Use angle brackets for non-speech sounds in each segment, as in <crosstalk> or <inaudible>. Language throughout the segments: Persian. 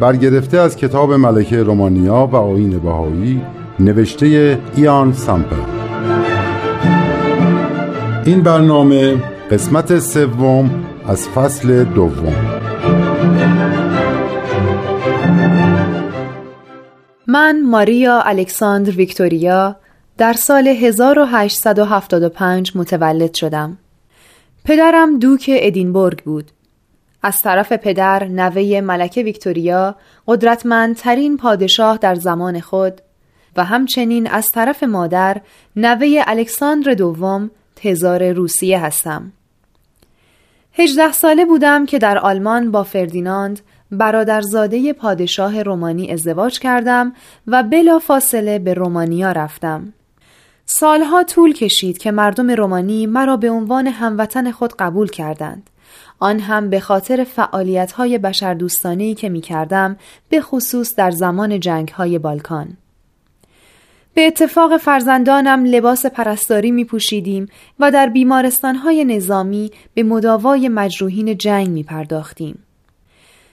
برگرفته از کتاب ملکه رومانیا و آین بهایی نوشته ایان سامپل این برنامه قسمت سوم از فصل دوم من ماریا الکساندر ویکتوریا در سال 1875 متولد شدم. پدرم دوک ادینبورگ بود. از طرف پدر نوه ملکه ویکتوریا قدرتمندترین پادشاه در زمان خود و همچنین از طرف مادر نوه الکساندر دوم تزار روسیه هستم. هجده ساله بودم که در آلمان با فردیناند برادرزاده پادشاه رومانی ازدواج کردم و بلا فاصله به رومانیا رفتم. سالها طول کشید که مردم رومانی مرا به عنوان هموطن خود قبول کردند. آن هم به خاطر فعالیت های بشردوستانی که می کردم به خصوص در زمان جنگ های بالکان. به اتفاق فرزندانم لباس پرستاری می پوشیدیم و در بیمارستان های نظامی به مداوای مجروحین جنگ می پرداختیم.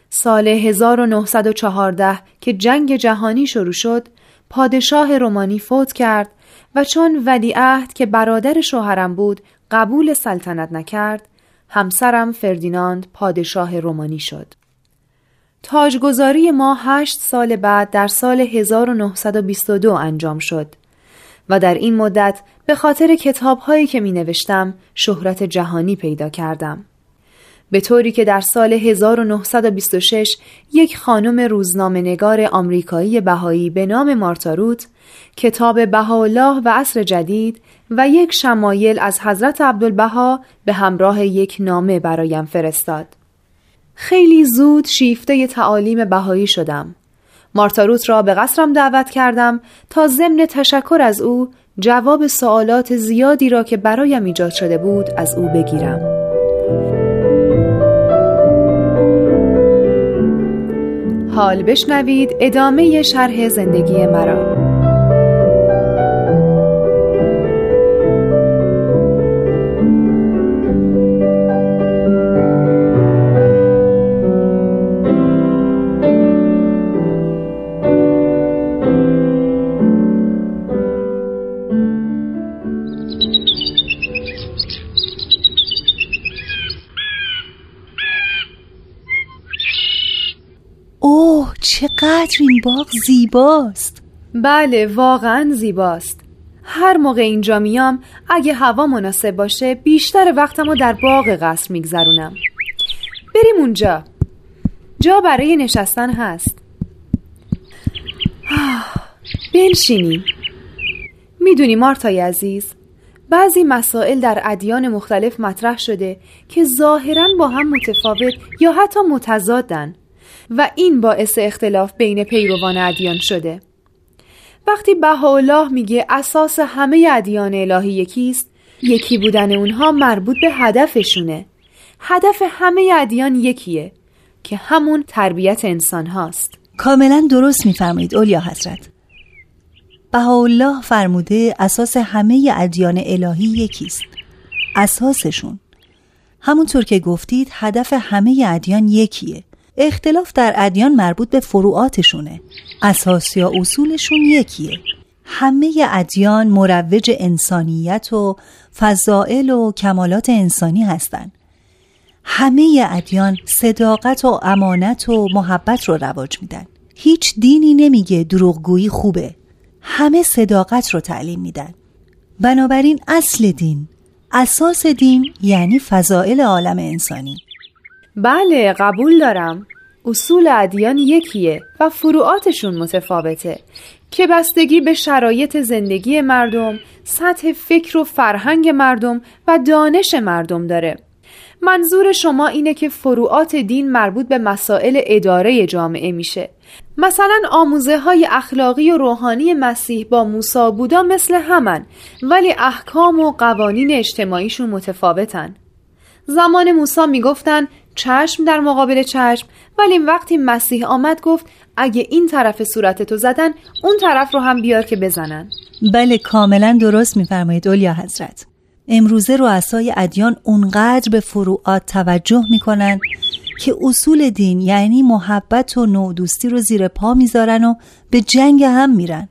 سال 1914 که جنگ جهانی شروع شد، پادشاه رومانی فوت کرد و چون ولیعهد که برادر شوهرم بود قبول سلطنت نکرد، همسرم فردیناند پادشاه رومانی شد. تاجگذاری ما هشت سال بعد در سال 1922 انجام شد و در این مدت به خاطر کتاب هایی که می نوشتم شهرت جهانی پیدا کردم. به طوری که در سال 1926 یک خانم روزنامه نگار آمریکایی بهایی به نام مارتاروت کتاب بهاءالله و عصر جدید و یک شمایل از حضرت عبدالبها به همراه یک نامه برایم فرستاد. خیلی زود شیفته تعالیم بهایی شدم. مارتاروت را به قصرم دعوت کردم تا ضمن تشکر از او جواب سوالات زیادی را که برایم ایجاد شده بود از او بگیرم. حال بشنوید ادامه شرح زندگی مرا. چقدر این باغ زیباست. بله واقعا زیباست. هر موقع اینجا میام اگه هوا مناسب باشه بیشتر وقتم رو در باغ قصر میگذرونم. بریم اونجا. جا برای نشستن هست. بنشینیم. می‌دونی مارتای عزیز بعضی مسائل در ادیان مختلف مطرح شده که ظاهرا با هم متفاوت یا حتی متضادن. و این باعث اختلاف بین پیروان ادیان شده. وقتی بهاءالله میگه اساس همه ادیان الهی یکیست یکی بودن اونها مربوط به هدفشونه. هدف همه ادیان یکیه که همون تربیت انسان هاست. کاملا درست میفرمایید اولیا حضرت. بهاءالله فرموده اساس همه ادیان الهی یکیست. اساسشون. همونطور که گفتید هدف همه ادیان یکیه. اختلاف در ادیان مربوط به فروعاتشونه. اساس یا اصولشون یکیه. همه ادیان مروج انسانیت و فضائل و کمالات انسانی هستند همه ادیان صداقت و امانت و محبت رو رواج میدن. هیچ دینی نمیگه دروغگویی خوبه. همه صداقت رو تعلیم میدن. بنابراین اصل دین اساس دین یعنی فضائل عالم انسانی. بله قبول دارم. اصول ادیان یکیه و فروعاتشون متفاوته که بستگی به شرایط زندگی مردم، سطح فکر و فرهنگ مردم و دانش مردم داره. منظور شما اینه که فروعات دین مربوط به مسائل اداره جامعه میشه. مثلا آموزه های اخلاقی و روحانی مسیح با موسا بودا مثل همن ولی احکام و قوانین اجتماعیشون متفاوتن. زمان موسا می‌گفتن چشم در مقابل چشم. ولی وقتی مسیح آمد گفت اگه این طرف صورتتو زدن اون طرف رو هم بیار که بزنن. بله کاملا درست میفرمایید اولیا حضرت. امروزه رؤسای ادیان اونقدر به فروعات توجه می‌کنن که اصول دین یعنی محبت و نودوستی رو زیر پا می‌ذارن و به جنگ هم میرن.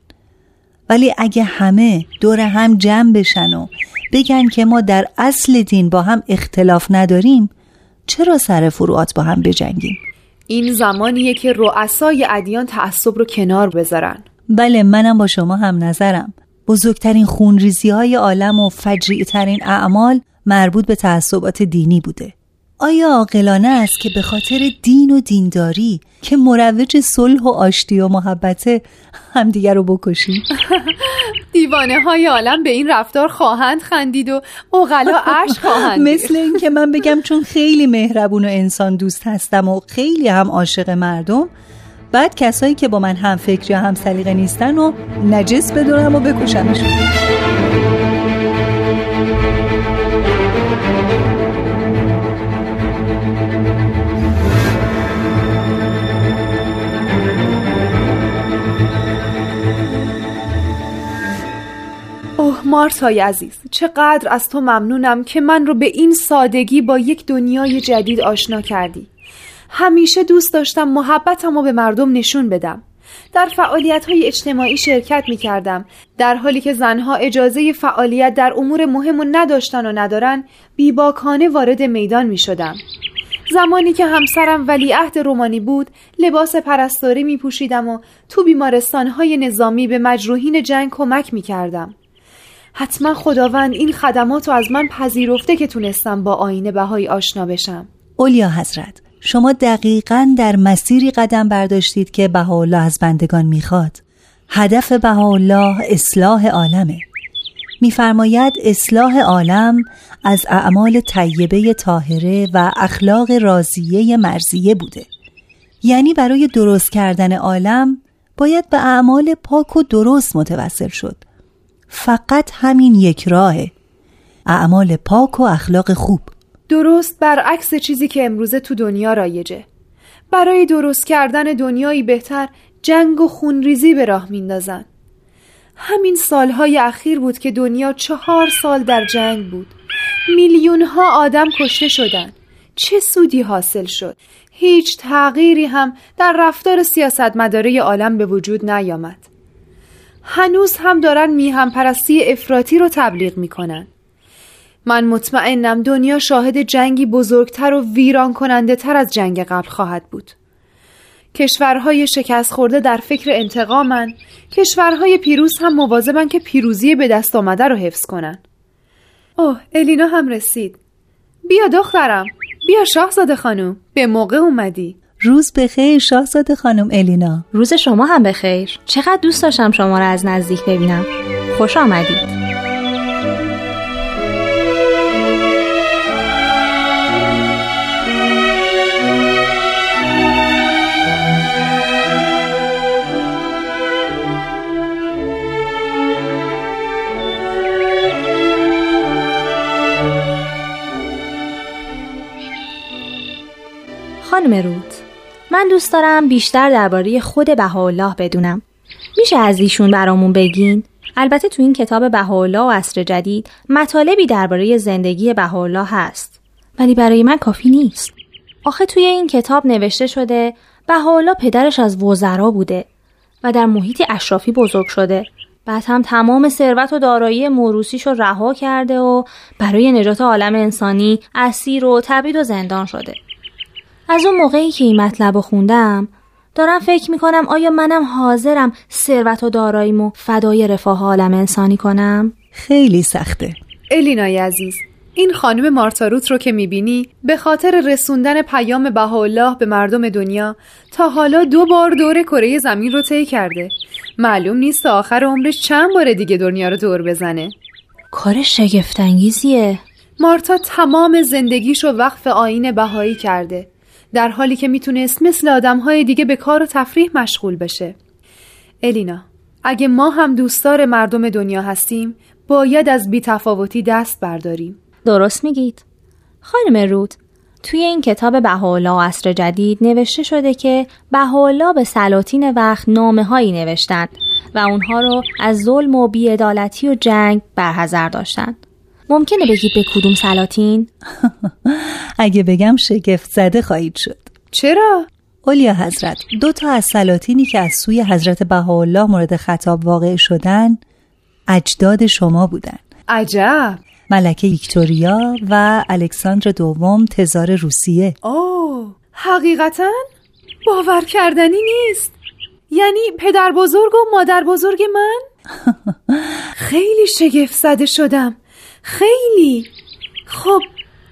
ولی اگه همه دور هم جمع بشن و بگن که ما در اصل دین با هم اختلاف نداریم چرا سر فروعات با هم بجنگیم؟ این زمانیه که رؤسای ادیان تعصب رو کنار بذارن. بله منم با شما هم نظرم. بزرگترین خونریزی های عالم و فجریع ترین اعمال مربوط به تعصبات دینی بوده. آیا عاقلانه است که به خاطر دین و دینداری که مروج صلح و آشتی و محبت همدیگر رو بکشیم <laughs> دیوانه های عالم به این رفتار خواهند خندید و اغلا عرش خواهند <laughs> مثل اینکه من بگم چون خیلی مهربون و انسان دوست هستم و خیلی هم عاشق مردم بعد کسایی که با من هم فکر یا هم سلیقه نیستن و نجس بدونم و بکشمشون. مارتای عزیز چقدر از تو ممنونم که من رو به این سادگی با یک دنیای جدید آشنا کردی. همیشه دوست داشتم محبتم رو به مردم نشون بدم. در فعالیت های اجتماعی شرکت می کردم در حالی که زنها اجازه فعالیت در امور مهم و نداشتن و ندارن بیباکانه وارد میدان می شدم زمانی که همسرم ولیعهد رومانی بود لباس پرستاری می پوشیدم و تو بیمارستان های نظامی به مجروحین جنگ کمک می کردم حتما خداوند این خدمات رو از من پذیرفته که تونستم با آینه بهایی آشنا بشم. اولیا حضرت شما دقیقا در مسیری قدم برداشتید که بهاءالله از بندگان می‌خواد. هدف بهاءالله اصلاح عالمه. میفرماید اصلاح عالم از اعمال طیبه طاهره و اخلاق راضیه مرزیه بوده. یعنی برای درست کردن عالم باید به اعمال پاک و درست متوسل شد. فقط همین یک راهه. اعمال پاک و اخلاق خوب. درست برعکس چیزی که امروزه تو دنیا رایجه. برای درست کردن دنیایی بهتر جنگ و خونریزی به راه میندازن. همین سالهای اخیر بود که دنیا چهار سال در جنگ بود. میلیون ها آدم کشته شدن. چه سودی حاصل شد؟ هیچ تغییری هم در رفتار سیاستمداره عالم به وجود نیامد. هنوز هم دارن میهم پرستی افراطی رو تبلیغ می‌کنن. من مطمئنم دنیا شاهد جنگی بزرگتر و ویران کننده تر از جنگ قبل خواهد بود. کشورهای شکست خورده در فکر انتقامن کشورهای پیروز هم مواظبن که پیروزی به دست آمده رو حفظ کنن. اوه الینا هم رسید. بیا دخترم بیا شاهزاده خانم به موقع اومدی. روز بخیر شاهزاده خانم الینا. روز شما هم بخیر. چقدر دوست داشتم شما را از نزدیک ببینم. خوش آمدید. خانم رود من دوست دارم بیشتر درباره خود بهاءالله بدونم. میشه از ایشون برامون بگین؟ البته تو این کتاب بهاءالله و عصر جدید مطالبی درباره زندگی بهاءالله هست. ولی برای من کافی نیست. آخه توی این کتاب نوشته شده بهاءالله پدرش از وزرا بوده و در محیط اشرافی بزرگ شده. بعد هم تمام ثروت و دارایی موروسیش رو رها کرده و برای نجات عالم انسانی اسیر و تبید و زندان شده. از اون موقعی که این مطلب رو خوندم دارم فکر می‌کنم آیا منم حاضرم ثروت و داراییمو فدای رفاه عالم انسانی کنم؟ خیلی سخته. الینای عزیز این خانم مارتاروت رو که می‌بینی به خاطر رسوندن پیام بهاءالله به مردم دنیا تا حالا دو بار دور کره زمین رو طی کرده. معلوم نیست آخر عمرش چند بار دیگه دنیا رو دور بزنه. کار شگفتانگیزیه. مارتا تمام زندگیشو وقف آین بهایی کرده. در حالی که می‌تونست مثل آدمهای دیگه به کار و تفریح مشغول بشه. الینا اگه ما هم دوستدار مردم دنیا هستیم باید از بیتفاوتی دست برداریم. درست میگید. خانم رود توی این کتاب و عصر جدید نوشته شده که بهاءالله به سلاطین وقت نامه هایی نوشتند و اونها رو از ظلم و بیعدالتی و جنگ برحضر داشتند. ممکنه بگید به کدوم سلاطین؟ <laughs> اگه بگم شگفت زده خواهید شد. چرا؟ اولیا حضرت دو تا از سلاطینی که از سوی حضرت بهاءالله مورد خطاب واقع شدن اجداد شما بودن. عجب. ملکه ویکتوریا و الکساندر دوم تزار روسیه. اوه حقیقتا؟ باور کردنی نیست. یعنی پدر بزرگ و مادر بزرگ من؟ <laughs> خیلی شگفت زده شدم. خیلی خب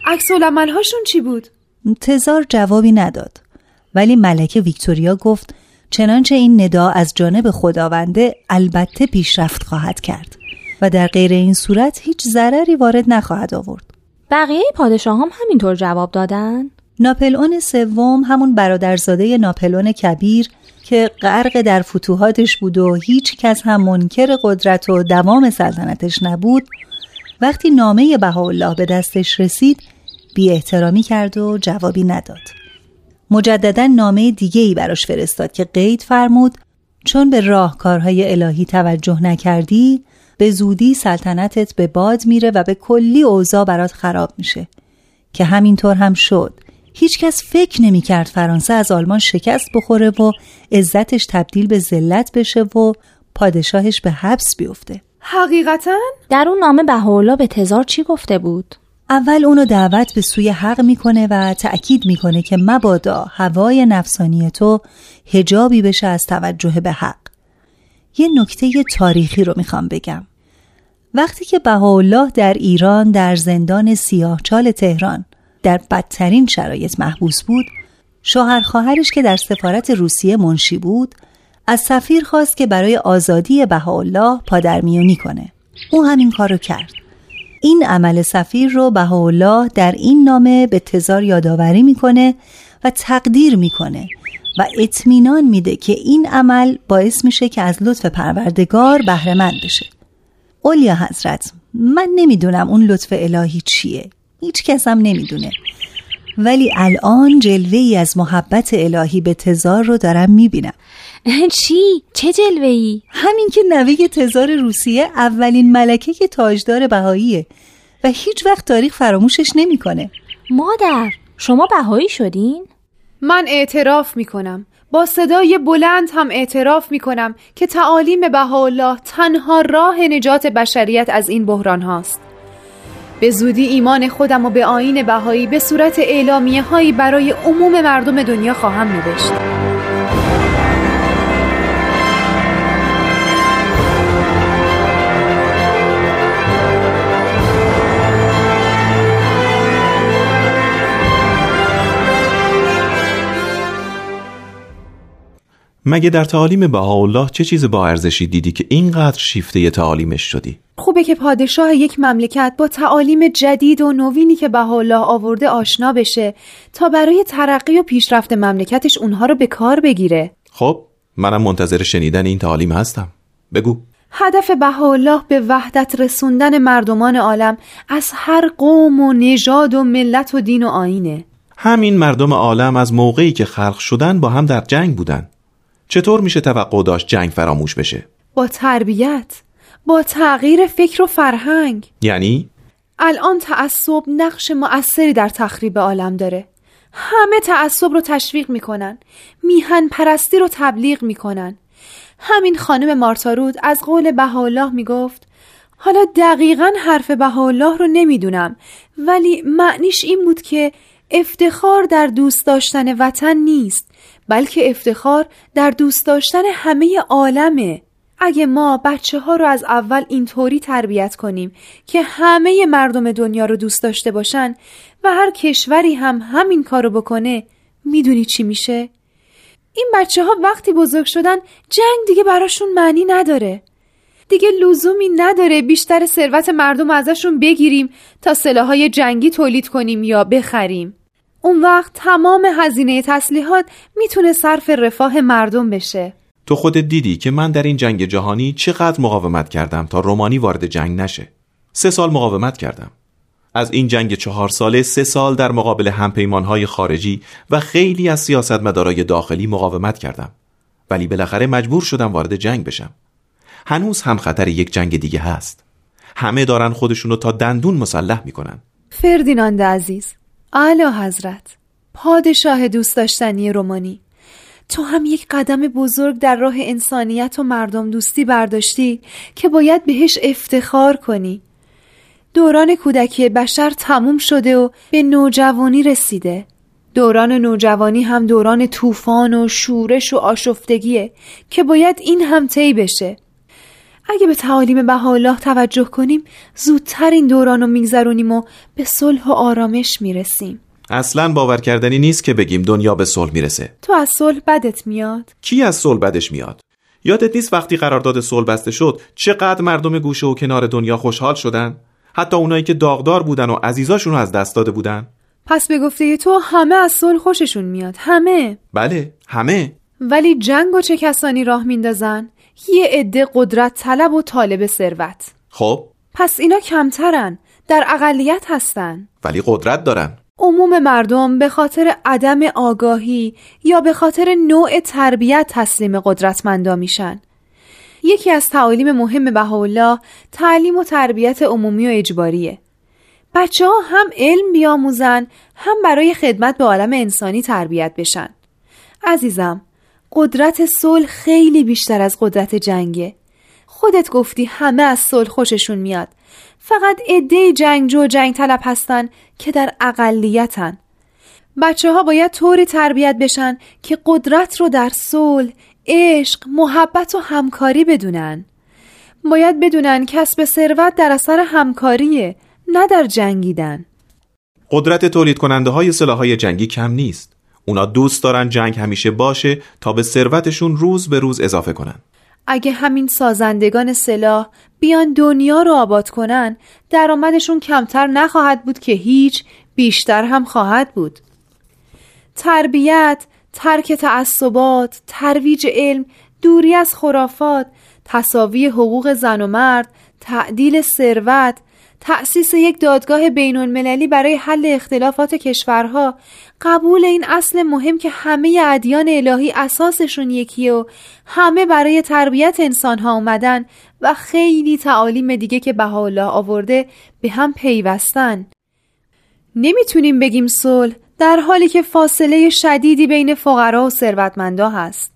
عکس هاشون چی بود؟ تزار جوابی نداد ولی ملکه ویکتوریا گفت چنانچه این ندا از جانب خداونده البته پیشرفت خواهد کرد و در غیر این صورت هیچ ضرری وارد نخواهد آورد بقیه پادشاه هم همینطور جواب دادن؟ ناپلئون سوم همون برادرزاده ناپلئون کبیر که غرق در فتوحاتش بود و هیچ کس هم منکر قدرت و دوام سلطنتش نبود وقتی نامه بهاءالله به دستش رسید بی احترامی کرد و جوابی نداد. مجددا نامه دیگه ای براش فرستاد که قید فرمود چون به راهکارهای الهی توجه نکردی به زودی سلطنتت به باد میره و به کلی اوضاع برات خراب میشه. که همینطور هم شد. هیچکس فکر نمی‌کرد فرانسه از آلمان شکست بخوره و عزتش تبدیل به ذلت بشه و پادشاهش به حبس بیفته. حقیقتا؟ در اون نامه بهاءالله به تزار چی گفته بود؟ اول اونو دعوت به سوی حق می‌کنه و تأکید می‌کنه که مبادا هوای نفسانی تو هجابی بشه از توجه به حق یه نکته تاریخی رو می‌خوام بگم وقتی که بهاءالله در ایران در زندان سیاهچال تهران در بدترین شرایط محبوس بود شوهر خواهرش که در سفارت روسیه منشی بود از سفیر خواست که برای آزادی بهاءالله پادرمیونی کنه. او همین کارو کرد. این عمل سفیر رو بهاءالله در این نامه به تزار یادآوری می‌کنه و تقدیر می‌کنه و اطمینان میده که این عمل باعث میشه که از لطف پروردگار بهرهمند بشه. اولیا حضرت من نمی‌دونم اون لطف الهی چیه. هیچ کس هم نمی‌دونه. ولی الان جلوه ای از محبت الهی به تزار رو دارم می‌بینم. <laughs> چی؟ چه جلوه ای؟ همین که نوه تزار روسیه اولین ملکه که تاجدار بهاییه و هیچ وقت تاریخ فراموشش نمی‌کنه مادر شما بهایی شدین؟ من اعتراف می‌کنم با صدای بلند هم اعتراف می‌کنم که تعالیم بهاءالله تنها راه نجات بشریت از این بحران هاست به زودی ایمان خودم و به آین بهایی به صورت اعلامیه هایی برای عموم مردم دنیا خواهم نوشت مگه در تعالیم بهاءالله چه چیز با ارزشی دیدی که اینقدر شیفته تعالیمش شدی؟ خوبه که پادشاه یک مملکت با تعالیم جدید و نوینی که بهاءالله آورده آشنا بشه تا برای ترقی و پیشرفت مملکتش اونها رو به کار بگیره. خب منم منتظر شنیدن این تعالیم هستم. بگو. هدف بهاءالله به وحدت رسوندن مردمان عالم از هر قوم و نژاد و ملت و دین و آینه. همین مردم عالم از موقعی که خلق شدن با هم در جنگ بودن. چطور میشه توقع داشت جنگ فراموش بشه؟ با تربیت با تغییر فکر و فرهنگ یعنی؟ الان تعصب نقش مؤثری در تخریب عالم داره همه تعصب رو تشویق می‌کنن میهن پرستی رو تبلیغ می‌کنن همین خانم مارتارود از قول بهاءالله می‌گفت حالا دقیقا حرف بهاءالله رو نمی‌دونم ولی معنیش این بود که افتخار در دوست داشتن وطن نیست بلکه افتخار در دوست داشتن همه عالمه. اگه ما بچه ها رو از اول اینطوری تربیت کنیم که همه مردم دنیا رو دوست داشته باشن و هر کشوری هم همین کارو بکنه می‌دونی چی میشه؟ این بچه ها وقتی بزرگ شدن جنگ دیگه براشون معنی نداره. دیگه لزومی نداره بیشتر ثروت مردم ازشون بگیریم تا سلاحهای جنگی تولید کنیم یا بخریم. اون وقت تمام هزینه تسلیحات می‌تونه صرف رفاه مردم بشه. تو خودت دیدی که من در این جنگ جهانی چقدر مقاومت کردم تا رومانی وارد جنگ نشه؟ سه سال مقاومت کردم. از این جنگ چهار ساله سه سال در مقابل همپیمانهای خارجی و خیلی از سیاستمدارای داخلی مقاومت کردم. ولی بالاخره مجبور شدم وارد جنگ بشم. هنوز هم خطر یک جنگ دیگه هست. همه دارن خودشونو تا دندون مسلح می‌کنن. فردیناند عزیز اعلی حضرت پادشاه دوست داشتنی رومانی تو هم یک قدم بزرگ در راه انسانیت و مردم دوستی برداشتی که باید بهش افتخار کنی. دوران کودکی بشر تموم شده و به نوجوانی رسیده. دوران نوجوانی هم دوران طوفان و شورش و آشفتگیه که باید این هم طی بشه. اگه به تعالیم بهاءالله توجه کنیم زودتر این دوران رو میگذرونیم و به صلح و آرامش می‌رسیم. اصلا باور کردنی نیست که بگیم دنیا به صلح می‌رسه. تو از صلح بدت میاد؟ کی از صلح بدش میاد؟ یادت نیست وقتی قرارداد صلح بسته شد چقدر مردم گوشه و کنار دنیا خوشحال شدن؟ حتی اونایی که داغدار بودن و عزیزاشون رو از دست داده بودن؟ پس به گفته تو همه از صلح خوششون میاد. همه. بله همه. ولی جنگ و چه کسانی راه میندازن؟ یه عده قدرت طلب و طالب ثروت. خب؟ پس اینا کمترن در اقلیت هستن. ولی قدرت دارن. عموم مردم به خاطر عدم آگاهی یا به خاطر نوع تربیت تسلیم قدرتمندا میشن. یکی از تعالیم مهم بهاءالله تعلیم و تربیت عمومی و اجباریه. بچه ها هم علم بیاموزن هم برای خدمت به عالم انسانی تربیت بشن. عزیزم قدرت صلح خیلی بیشتر از قدرت جنگه. خودت گفتی همه از صلح خوششون میاد. فقط عده جنگجو و جنگ طلب هستن که در اقلیتن. بچه ها باید طوری تربیت بشن که قدرت رو در صلح، عشق، محبت و همکاری بدونن. باید بدونن کسب ثروت در اثر همکاریه نه در جنگیدن. قدرت تولید کننده های سلاح های جنگی کم نیست. اونا دوست دارن جنگ همیشه باشه تا به ثروتشون روز به روز اضافه کنن. اگه همین سازندگان سلاح بیان دنیا رو آباد کنن درآمدشون کمتر نخواهد بود که هیچ بیشتر هم خواهد بود. تربیت ترک تعصبات ترویج علم دوری از خرافات تصاوی حقوق زن و مرد تعدیل ثروت تأسیس یک دادگاه بین المللی برای حل اختلافات کشورها قبول این اصل مهم که همه ادیان الهی اساسشون یکیه و همه برای تربیت انسانها اومدن و خیلی تعالیم دیگه که بهاءالله آورده به هم پیوستن. نمی‌تونیم بگیم صلح در حالی که فاصله شدیدی بین فقرا و ثروتمندا هست.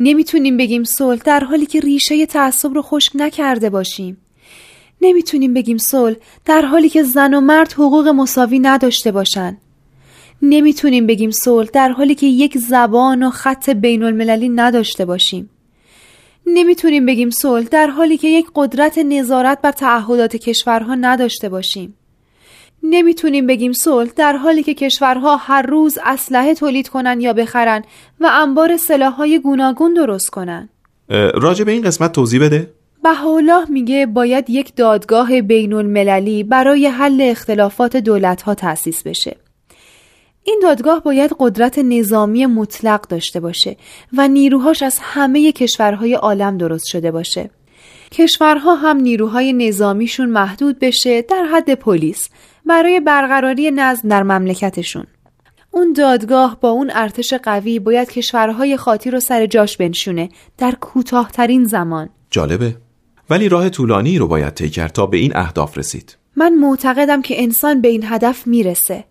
نمی‌تونیم بگیم صلح در حالی که ریشه تعصب رو خشک نکرده باشیم. نمی‌تونیم بگیم صلح در حالی که زن و مرد حقوق مساوی نداشته باشن. نمی‌تونیم بگیم صلح در حالی که یک زبان و خط بین المللی نداشته باشیم. نمی‌تونیم بگیم صلح در حالی که یک قدرت نظارت بر تعهدات کشورها نداشته باشیم. نمی‌تونیم بگیم صلح در حالی که کشورها هر روز اسلحه تولید کنن یا بخرن و انبار سلاحهای گوناگون درست کنن. راجع به این قسمت توضیح بده. بهاءالله میگه باید یک دادگاه بین المللی برای حل اختلافات دولت ها تأسیس بشه. این دادگاه باید قدرت نظامی مطلق داشته باشه و نیروهاش از همه کشورهای عالم درست شده باشه. کشورها هم نیروهای نظامیشون محدود بشه در حد پلیس برای برقراری نظم در مملکتشون. اون دادگاه با اون ارتش قوی باید کشورهای خاطی رو سر جاش بنشونه در کوتاهترین زمان. جالبه ولی راه طولانی رو باید طی کرد تا به این اهداف رسید. من معتقدم که انسان به این هدف می‌رسه.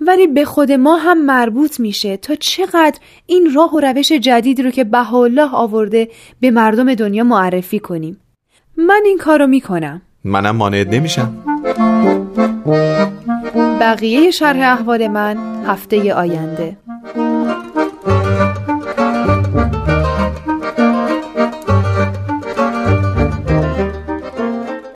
ولی به خود ما هم مربوط میشه تا چقدر این راه و روش جدیدی رو که بهاءالله آورده به مردم دنیا معرفی کنیم. من این کارو می‌کنم. منم مانع نمیشم. بقیه شرح احوال من هفته آینده.